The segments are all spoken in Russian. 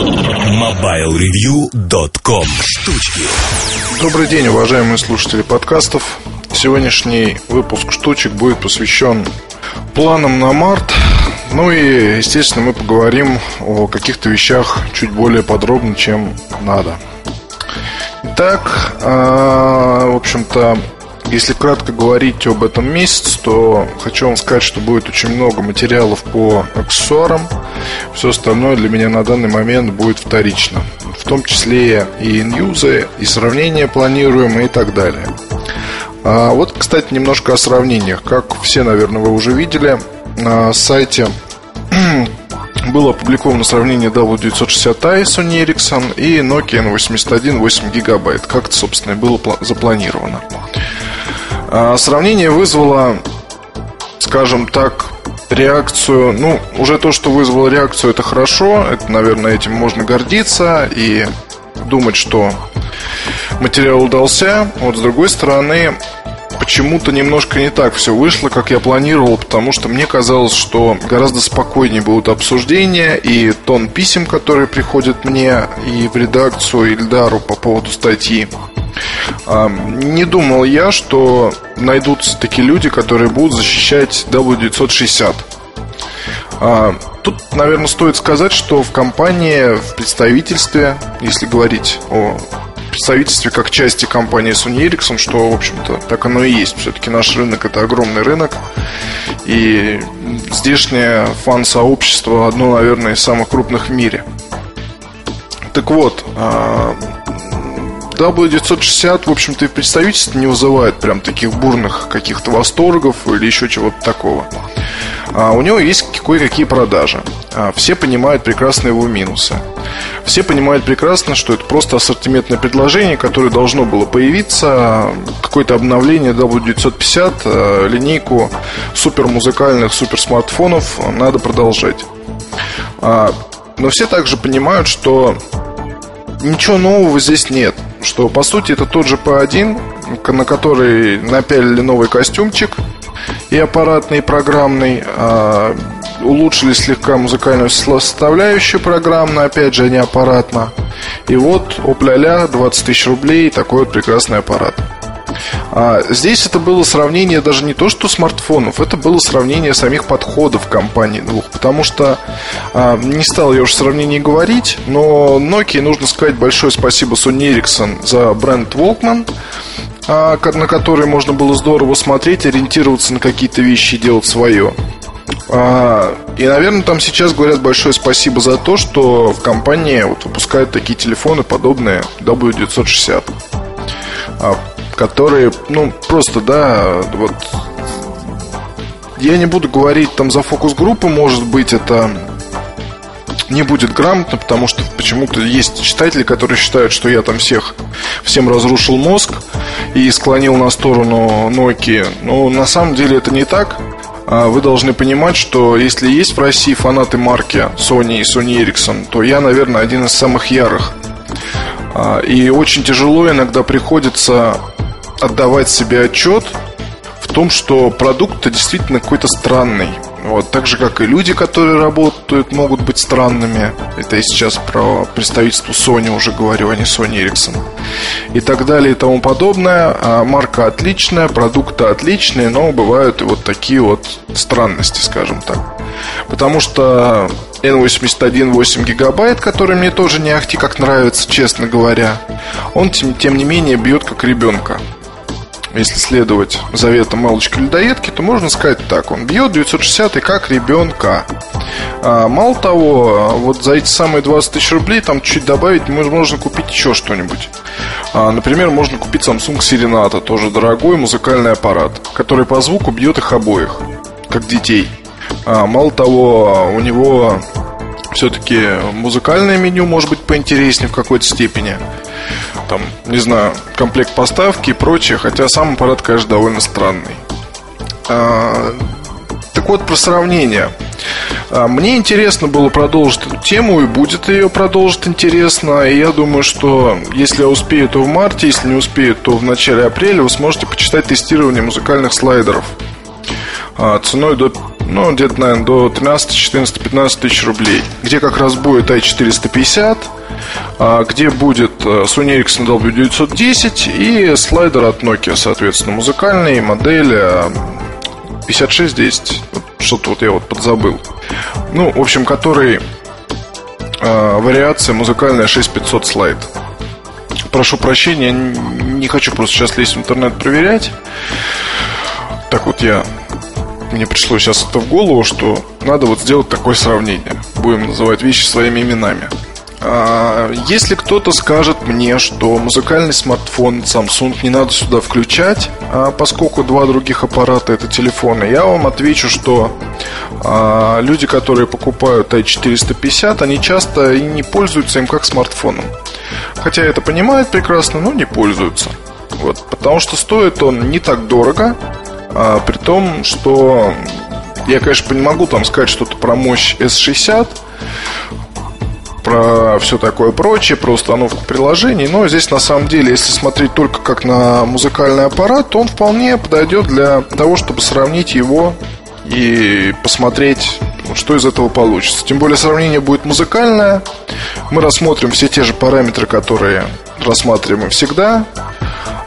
MobileReview.com Штучки Добрый день, уважаемые слушатели подкастов. Сегодняшний выпуск штучек будет посвящен планам на март. Ну и, естественно, мы поговорим о каких-то вещах чуть более подробно, чем надо. Итак, в общем-то, если кратко говорить об этом месяце, то хочу вам сказать, что будет очень много материалов по аксессуарам. Все остальное для меня на данный момент будет вторично. В том числе и ньюзы, и сравнения планируемые и так далее. А вот, кстати, немножко о сравнениях. Как все, наверное, вы уже видели, на сайте было опубликовано сравнение W960i Sony Ericsson и Nokia N81 8 гигабайт, как это, собственно, и было запланировано. А, сравнение вызвало, скажем так, реакцию. Ну, уже то, что вызвало реакцию, это хорошо. Это, наверное, этим можно гордиться и думать, что материал удался. Вот с другой стороны, почему-то немножко не так все вышло, как я планировал, потому что мне казалось, что гораздо спокойнее будут обсуждения и тон писем, которые приходят мне и в редакцию Ильдару по поводу статьи. А, не думал я, что найдутся такие люди, которые будут защищать W960. А, тут, наверное, стоит сказать, что в компании, в представительстве, если говорить о представительстве как части компании Sony Ericsson, что, в общем-то, так оно и есть. Все-таки наш рынок это огромный рынок. И здешнее фан-сообщество одно, наверное, из самых крупных в мире. Так вот, а, W960, в общем-то, и в представительстве не вызывает прям таких бурных каких-то восторгов или еще чего-то такого. А у него есть кое-какие продажи. А все понимают прекрасно его минусы. Все понимают прекрасно, что это просто ассортиментное предложение, которое должно было появиться. Какое-то обновление W950, э, линейку супермузыкальных суперсмартфонов надо продолжать. А, но все также понимают, что ничего нового здесь нет что по сути это тот же P1, на который напялили новый костюмчик и аппаратный, и программный, а, улучшили слегка музыкальную составляющую программно, опять же, не аппаратно. И вот, опля-ля, 20 тысяч рублей, такой вот прекрасный аппарат. А здесь это было сравнение даже не то, что смартфонов, это было сравнение самих подходов компании двух. Потому что а, не стал я уж сравнений говорить, но Nokia нужно сказать большое спасибо Sony Ericsson за бренд Walkman а, на который можно было здорово смотреть, ориентироваться на какие-то вещи и делать свое. И, наверное, там сейчас говорят большое спасибо за то, что в компании вот выпускают такие телефоны, подобные W960 которые, ну, просто, да, вот я не буду говорить там за фокус-группы, может быть, это не будет грамотно, потому что почему-то есть читатели, которые считают, что я там всех, всем разрушил мозг и склонил на сторону Nokia. Но на самом деле это не так. А вы должны понимать, что если есть в России фанаты марки Sony и Sony Ericsson, то я, наверное, один из самых ярых. А, и очень тяжело иногда приходится отдавать себе отчет в том, что продукт действительно какой-то странный. Вот, так же, как и люди, которые работают, могут быть странными. Это я сейчас про представительство Sony уже говорю, а не Sony Ericsson. И так далее и тому подобное. А марка отличная, продукты отличные, но бывают и вот такие вот странности, скажем так. Потому что N81 8 гигабайт, который мне тоже не ахти как нравится, честно говоря, он тем, тем не менее бьет как ребенка если следовать заветам Малочки-людоедки, то можно сказать так. Он бьет 960 и как ребенка. А, мало того, вот за эти самые 20 тысяч рублей там чуть добавить можно купить еще что-нибудь. А, например, можно купить Samsung Serenata, тоже дорогой музыкальный аппарат, который по звуку бьет их обоих, как детей. А, мало того, у него все-таки музыкальное меню может быть поинтереснее в какой-то степени там, не знаю, комплект поставки и прочее, хотя сам аппарат, конечно, довольно странный. А, так вот, про сравнение. А, мне интересно было продолжить эту тему, и будет ее продолжить интересно. И я думаю, что если я успею, то в марте, если не успею, то в начале апреля вы сможете почитать тестирование музыкальных слайдеров а, ценой до ну, где-то, наверное, до 13, 14, 15 тысяч рублей, где как раз будет i450, а, где будет э, Sony Ericsson W910 и слайдер от Nokia, соответственно, музыкальный, модель 5610. Э, что-то вот я вот подзабыл. Ну, в общем, который э, вариация музыкальная 6500 слайд. Прошу прощения, не хочу просто сейчас лезть в интернет проверять. Так вот я мне пришло сейчас это в голову, что надо вот сделать такое сравнение. Будем называть вещи своими именами. А, если кто-то скажет мне, что музыкальный смартфон Samsung не надо сюда включать, а поскольку два других аппарата это телефоны, я вам отвечу, что а, люди, которые покупают i450, они часто и не пользуются им как смартфоном. Хотя это понимают прекрасно, но не пользуются. Вот, потому что стоит он не так дорого, а, при том, что я, конечно, не могу там сказать что-то про мощь S60, про все такое прочее, про установку приложений. Но здесь на самом деле, если смотреть только как на музыкальный аппарат, то он вполне подойдет для того, чтобы сравнить его и посмотреть, что из этого получится. Тем более сравнение будет музыкальное. Мы рассмотрим все те же параметры, которые рассматриваем всегда.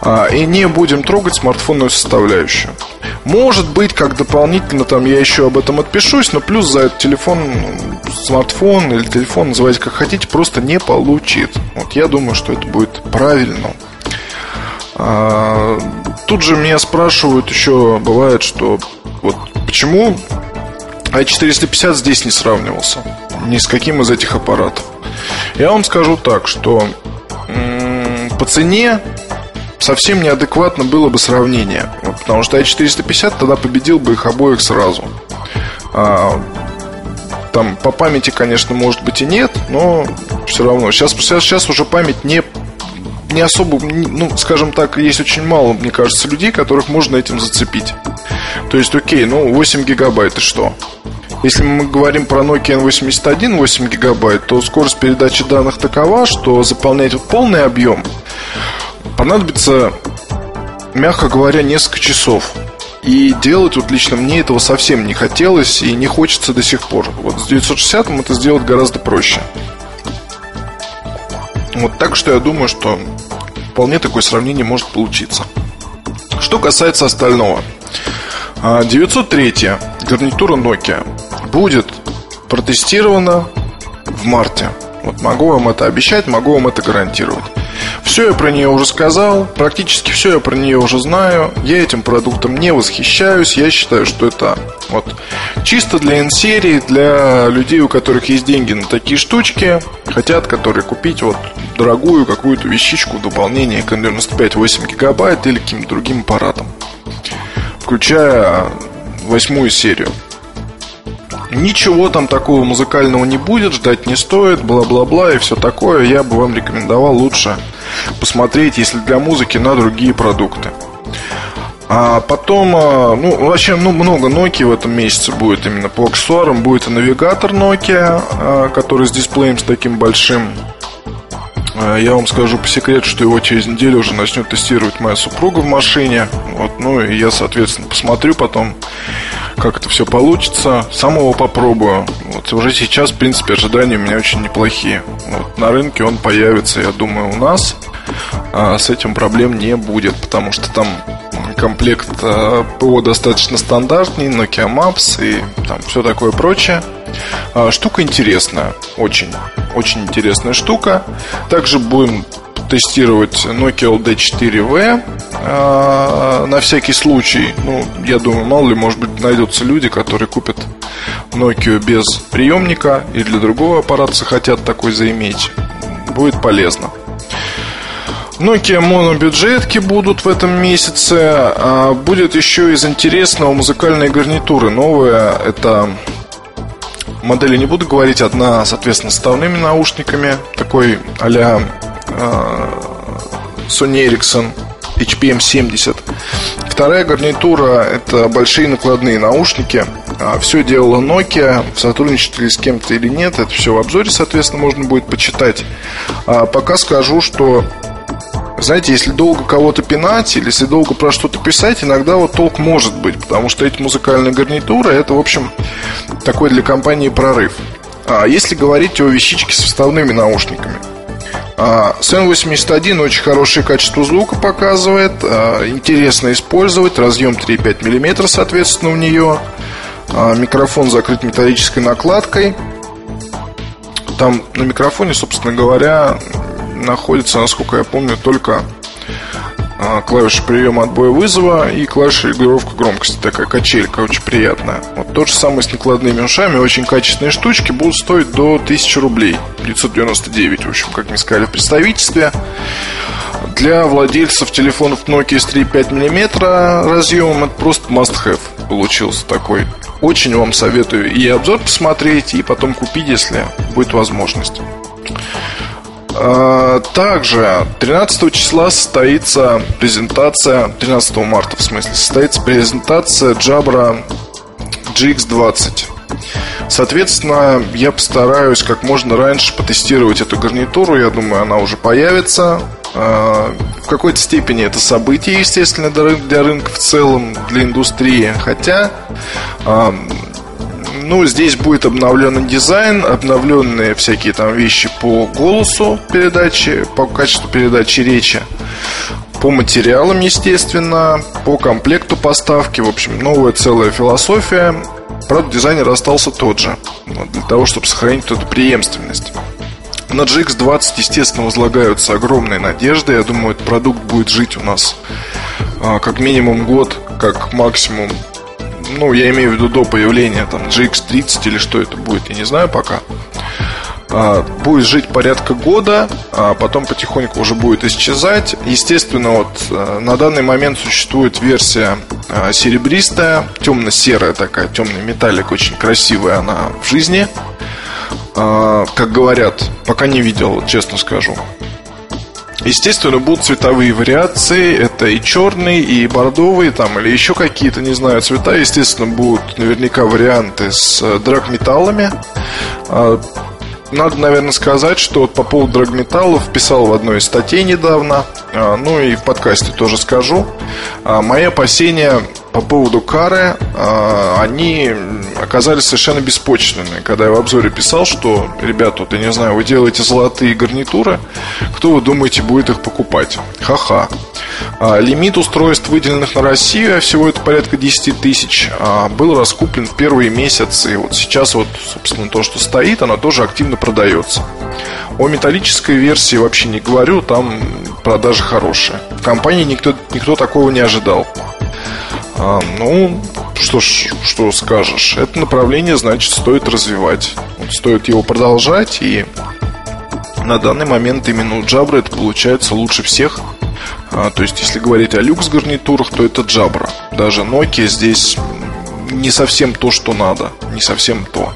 А, и не будем трогать смартфонную составляющую. Может быть, как дополнительно, там я еще об этом отпишусь, но плюс за этот телефон, смартфон или телефон, называйте как хотите, просто не получит. Вот я думаю, что это будет правильно. А, тут же меня спрашивают еще, бывает, что вот почему i450 здесь не сравнивался ни с каким из этих аппаратов. Я вам скажу так, что по цене совсем неадекватно было бы сравнение. Потому что i450 тогда победил бы их обоих сразу. А, там по памяти, конечно, может быть и нет, но все равно. Сейчас, сейчас, сейчас уже память не, не особо, ну, скажем так, есть очень мало, мне кажется, людей, которых можно этим зацепить. То есть, окей, ну, 8 гигабайт и что? Если мы говорим про Nokia N81 8 гигабайт, то скорость передачи данных такова, что заполнять полный объем понадобится, мягко говоря, несколько часов. И делать вот лично мне этого совсем не хотелось и не хочется до сих пор. Вот с 960 это сделать гораздо проще. Вот так что я думаю, что вполне такое сравнение может получиться. Что касается остального. 903 а, гарнитура Nokia будет протестирована в марте. Вот могу вам это обещать, могу вам это гарантировать. Все я про нее уже сказал, практически все я про нее уже знаю. Я этим продуктом не восхищаюсь. Я считаю, что это вот чисто для N-серии, для людей, у которых есть деньги на такие штучки, хотят, которые купить вот дорогую какую-то вещичку в дополнение к N95 8 гигабайт или каким-то другим аппаратом, включая восьмую серию. Ничего там такого музыкального не будет, ждать не стоит, бла-бла-бла и все такое. Я бы вам рекомендовал лучше посмотреть, если для музыки, на другие продукты. А потом, а, ну, вообще, ну, много Nokia в этом месяце будет именно по аксессуарам. Будет и навигатор Nokia, а, который с дисплеем с таким большим. А, я вам скажу по секрету, что его через неделю уже начнет тестировать моя супруга в машине. Вот, ну и я, соответственно, посмотрю потом, как это все получится. Самого попробую. Вот уже сейчас, в принципе, ожидания у меня очень неплохие. Вот, на рынке он появится, я думаю, у нас. А с этим проблем не будет, потому что там комплект ПО достаточно стандартный, Nokia Maps и там все такое прочее. А, штука интересная, очень, очень интересная штука. Также будем тестировать Nokia LD4V э, на всякий случай. Ну, я думаю, мало ли, может быть, найдутся люди, которые купят Nokia без приемника и для другого аппарата захотят такой заиметь. Будет полезно. Nokia монобюджетки будут в этом месяце. А будет еще из интересного музыкальные гарнитуры. Новая это модели не буду говорить. Одна, соответственно, с ставными наушниками. Такой а-ля Sony Ericsson HPM70. Вторая гарнитура – это большие накладные наушники. А, все делала Nokia, сотрудничали с кем-то или нет, это все в обзоре, соответственно, можно будет почитать. А пока скажу, что знаете, если долго кого-то пинать или если долго про что-то писать, иногда вот толк может быть, потому что эти музыкальные гарнитуры, это, в общем, такой для компании прорыв. А если говорить о вещичке с вставными наушниками – SN81 очень хорошее качество звука показывает, а, интересно использовать, разъем 3,5 мм, соответственно, у нее, а, микрофон закрыт металлической накладкой. Там на микрофоне, собственно говоря, находится, насколько я помню, только а, клавиши приема отбоя вызова и клавиша регулировка громкости. Такая качелька очень приятная. Вот то же самое с накладными ушами. Очень качественные штучки будут стоить до 1000 рублей. 999, в общем, как мне сказали в представительстве. Для владельцев телефонов Nokia с 3,5 мм разъемом это просто must-have получился такой. Очень вам советую и обзор посмотреть, и потом купить, если будет возможность. А, также 13 числа состоится презентация, 13 марта в смысле, состоится презентация Jabra GX20. Соответственно, я постараюсь как можно раньше потестировать эту гарнитуру. Я думаю, она уже появится. А, в какой-то степени это событие, естественно, для рынка в целом, для индустрии. Хотя ну, здесь будет обновленный дизайн, обновленные всякие там вещи по голосу передачи, по качеству передачи речи, по материалам, естественно, по комплекту поставки. В общем, новая целая философия. Правда, дизайнер остался тот же, для того, чтобы сохранить эту преемственность. На GX20, естественно, возлагаются огромные надежды. Я думаю, этот продукт будет жить у нас а, как минимум год, как максимум ну, я имею в виду до появления там GX30 или что это будет, я не знаю пока. А, будет жить порядка года, а потом потихоньку уже будет исчезать. Естественно, вот а, на данный момент существует версия а, серебристая, темно-серая такая, темный металлик, очень красивая она в жизни. Как говорят, пока не видел, честно скажу. Естественно, будут цветовые вариации. Это и черный, и бордовый, там, или еще какие-то, не знаю, цвета. Естественно, будут наверняка варианты с э, драгметаллами. А, надо, наверное, сказать, что вот по поводу драгметаллов писал в одной из статей недавно, а, ну и в подкасте тоже скажу. А, мои опасения по поводу кары, а, они оказались совершенно беспочвенными. Когда я в обзоре писал, что, ребята, вот я не знаю, вы делаете золотые гарнитуры, кто вы думаете будет их покупать? Ха-ха. А, лимит устройств, выделенных на Россию, а всего это порядка 10 тысяч, был раскуплен в первые месяцы. Вот сейчас вот, собственно, то, что стоит, оно тоже активно продается. О металлической версии вообще не говорю, там продажи хорошие. В компании никто, никто такого не ожидал. А, ну, что ж, что скажешь. Это направление, значит, стоит развивать. Стоит его продолжать, и на данный момент именно у Jabra это получается лучше всех. А, то есть, если говорить о люкс гарнитурах, то это Jabra. Даже Nokia здесь не совсем то, что надо, не совсем то.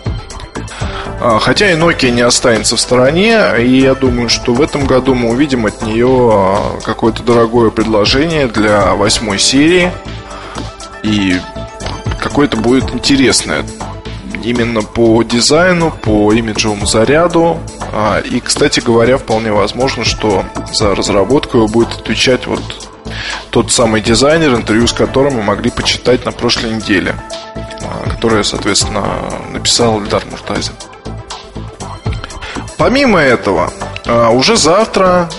А, хотя и Nokia не останется в стороне, и я думаю, что в этом году мы увидим от нее а, какое-то дорогое предложение для восьмой серии и какое-то будет интересное именно по дизайну, по имиджевому заряду. А, и, кстати говоря, вполне возможно, что за разработку его будет отвечать вот тот самый дизайнер, интервью с которым мы могли почитать на прошлой неделе, а, которое, соответственно, написал Эльдар Муртазин. Помимо этого, а, уже завтра,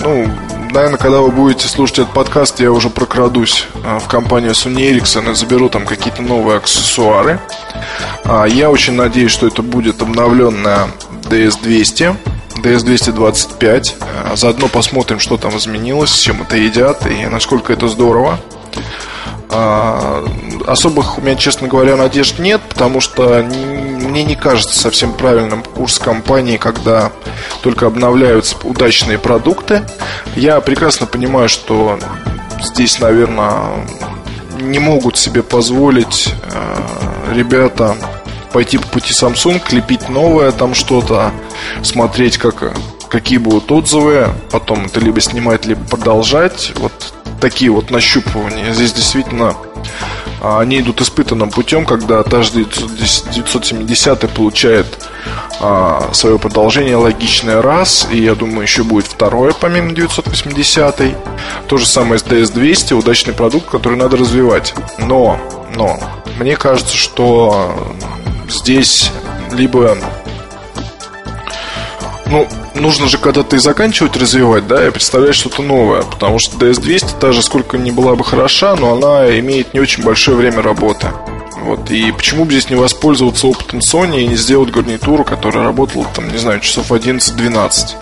ну, наверное, когда вы будете слушать этот подкаст, я уже прокрадусь а, в компанию Sony Ericsson и заберу там какие-то новые аксессуары. А, я очень надеюсь, что это будет обновленная DS200. DS225. А, заодно посмотрим, что там изменилось, с чем это едят и насколько это здорово. Особых у меня, честно говоря, надежд нет, потому что мне не кажется совсем правильным курс компании, когда только обновляются удачные продукты. Я прекрасно понимаю, что здесь, наверное, не могут себе позволить э, ребята пойти по пути Samsung, клепить новое там что-то, смотреть, как, какие будут отзывы, потом это либо снимать, либо продолжать. Вот такие вот нащупывания. Здесь действительно они идут испытанным путем, когда та же 970 получает а, свое продолжение логичное раз, и я думаю, еще будет второе, помимо 980. То же самое с DS200, удачный продукт, который надо развивать. Но, но, мне кажется, что здесь либо ну, нужно же когда-то и заканчивать развивать, да, и представлять что-то новое. Потому что DS200 даже сколько ни была бы хороша, но она имеет не очень большое время работы. Вот. И почему бы здесь не воспользоваться опытом Sony и не сделать гарнитуру, которая работала, там, не знаю, часов 11-12?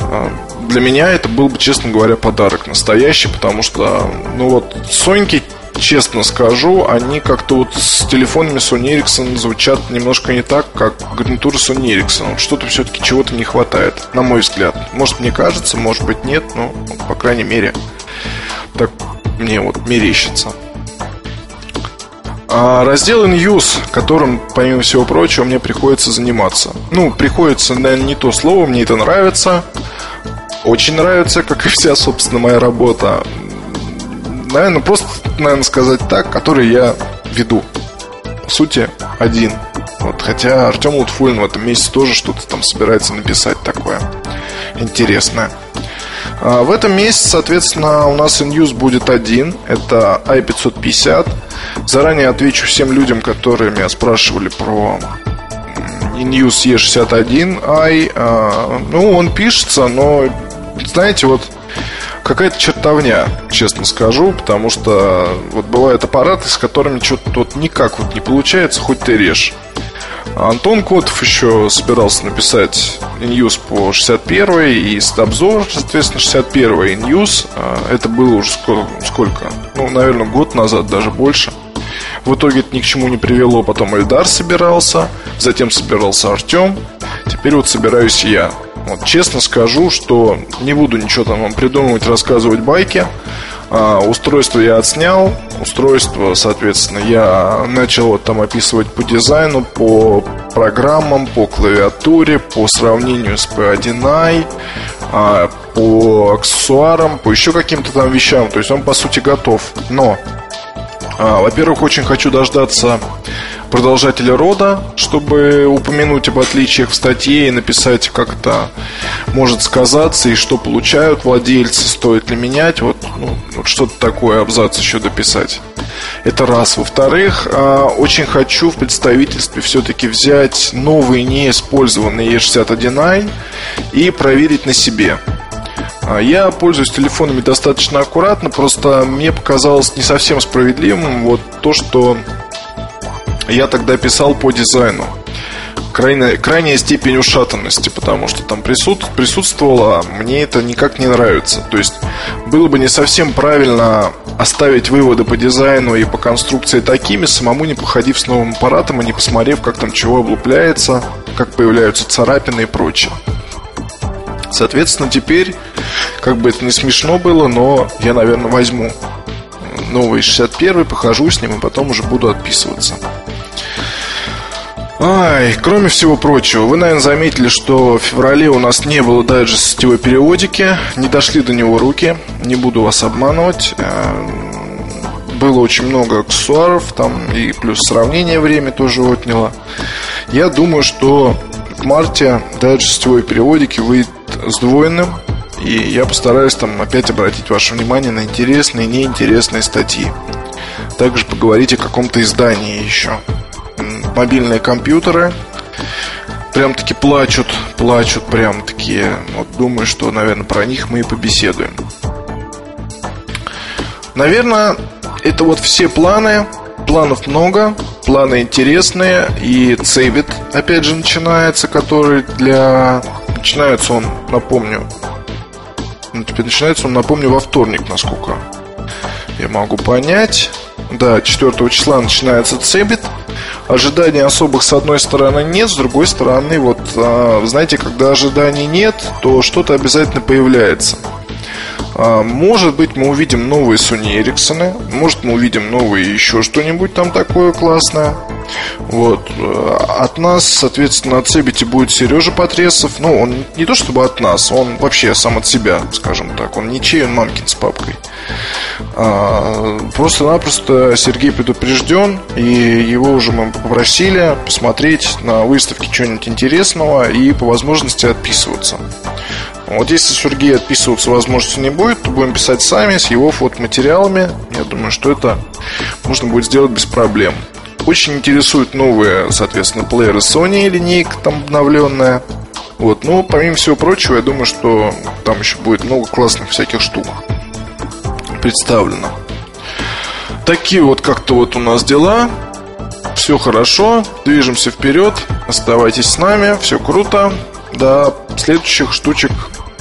А, для меня это был бы, честно говоря, подарок настоящий, потому что, ну вот, Соньки честно скажу, они как-то вот с телефонами Sony Ericsson звучат немножко не так, как гарнитура Sony Ericsson. Что-то все-таки чего-то не хватает, на мой взгляд. Может, мне кажется, может быть, нет, но, по крайней мере, так мне вот мерещится. А раздел In-Use, которым, помимо всего прочего, мне приходится заниматься. Ну, приходится, наверное, не то слово, мне это нравится. Очень нравится, как и вся, собственно, моя работа наверное, просто, наверное, сказать так, который я веду. По сути, один. Вот, хотя Артем Лутфулин в этом месяце тоже что-то там собирается написать такое интересное. А в этом месяце, соответственно, у нас in будет один. Это i550. Заранее отвечу всем людям, которые меня спрашивали про in-use E61i. А, ну, он пишется, но, знаете, вот какая-то чертовня, честно скажу, потому что вот бывают аппараты, с которыми что-то вот никак вот не получается, хоть ты режь. Антон Котов еще собирался написать News по 61 и обзор, соответственно, 61 News. Это было уже сколько? Ну, наверное, год назад, даже больше. В итоге это ни к чему не привело. Потом Эльдар собирался, затем собирался Артем. Теперь вот собираюсь я. Вот, честно скажу, что не буду ничего там вам придумывать, рассказывать байки. А, устройство я отснял. Устройство, соответственно, я начал вот там описывать по дизайну, по программам, по клавиатуре, по сравнению с P1i, а, по аксессуарам, по еще каким-то там вещам. То есть он, по сути, готов. Но, а, во-первых, очень хочу дождаться продолжателя рода, чтобы упомянуть об отличиях в статье и написать, как это может сказаться и что получают владельцы, стоит ли менять. Вот, ну, вот что-то такое, абзац еще дописать. Это раз. Во-вторых, а, очень хочу в представительстве все-таки взять новый неиспользованный E61i и проверить на себе. А, я пользуюсь телефонами достаточно аккуратно, просто мне показалось не совсем справедливым вот то, что я тогда писал по дизайну. Крайняя, крайняя степень ушатанности, потому что там присут, присутствовало, мне это никак не нравится. То есть было бы не совсем правильно оставить выводы по дизайну и по конструкции такими, самому не походив с новым аппаратом и не посмотрев, как там чего облупляется, как появляются царапины и прочее. Соответственно, теперь, как бы это не смешно было, но я, наверное, возьму новый 61, похожу с ним и потом уже буду отписываться. Ай, кроме всего прочего, вы, наверное, заметили, что в феврале у нас не было даже сетевой периодики, не дошли до него руки, не буду вас обманывать. Э, было очень много аксессуаров, там и плюс сравнение время тоже отняло. Я думаю, что в марте даже сетевой периодики выйдет сдвоенным, и я постараюсь там опять обратить ваше внимание на интересные и неинтересные статьи. Также поговорить о каком-то издании еще мобильные компьютеры. Прям-таки плачут, плачут прям-таки. Вот думаю, что, наверное, про них мы и побеседуем. Наверное, это вот все планы. Планов много, планы интересные. И Цебит, опять же, начинается, который для... Начинается он, напомню, ну, теперь начинается он, напомню, во вторник, насколько я могу понять. Да, 4 числа начинается Цебит. Ожиданий особых с одной стороны нет, с другой стороны, вот, а, знаете, когда ожиданий нет, то что-то обязательно появляется. А, может быть, мы увидим новые Sony Ericsson, может, мы увидим новые еще что-нибудь там такое классное. Вот. От нас, соответственно, от Цебити будет Сережа Потресов. Ну, он не то чтобы от нас, он вообще сам от себя, скажем так. Он ничей, он мамкин с папкой. А, просто-напросто Сергей предупрежден, и его уже мы попросили посмотреть на выставке что-нибудь интересного и по возможности отписываться. Вот если Сергей отписываться возможности не будет, то будем писать сами с его фотоматериалами. Я думаю, что это можно будет сделать без проблем. Очень интересуют новые, соответственно, плееры Sony, линейка там обновленная. Вот, ну, помимо всего прочего, я думаю, что там еще будет много классных всяких штук представлено. Такие вот как-то вот у нас дела. Все хорошо, движемся вперед. Оставайтесь с нами, все круто. До следующих штучек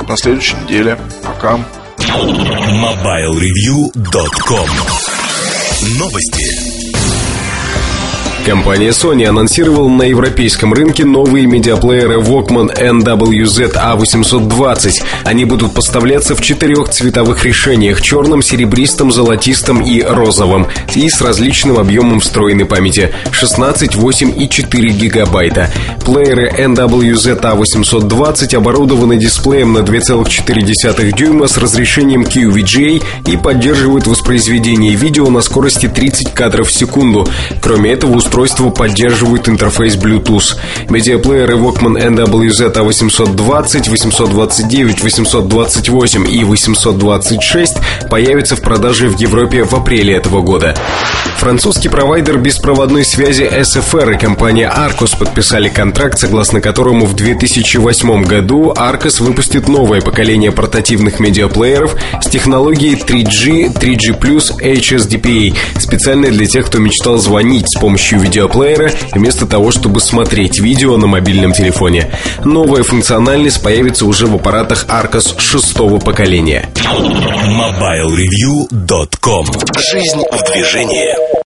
на следующей неделе. Пока. MobileReview.com Новости. Компания Sony анонсировала на европейском рынке новые медиаплееры Walkman NWZ-A820. Они будут поставляться в четырех цветовых решениях – черном, серебристом, золотистом и розовом, и с различным объемом встроенной памяти – 16, 8 и 4 гигабайта. Плееры NWZ-A820 оборудованы дисплеем на 2,4 дюйма с разрешением QVGA и поддерживают воспроизведение видео на скорости 30 кадров в секунду. Кроме этого, устройство поддерживает интерфейс Bluetooth. Медиаплееры Walkman NWZ A820, 829, 828 и 826 появятся в продаже в Европе в апреле этого года. Французский провайдер беспроводной связи SFR и компания Arcos подписали контракт, согласно которому в 2008 году Arcos выпустит новое поколение портативных медиаплееров с технологией 3G, 3G+, HSDPA, специально для тех, кто мечтал звонить с помощью видеоплеера вместо того, чтобы смотреть видео на мобильном телефоне. Новая функциональность появится уже в аппаратах Arcos шестого поколения. MobileReview.com Жизнь в движении.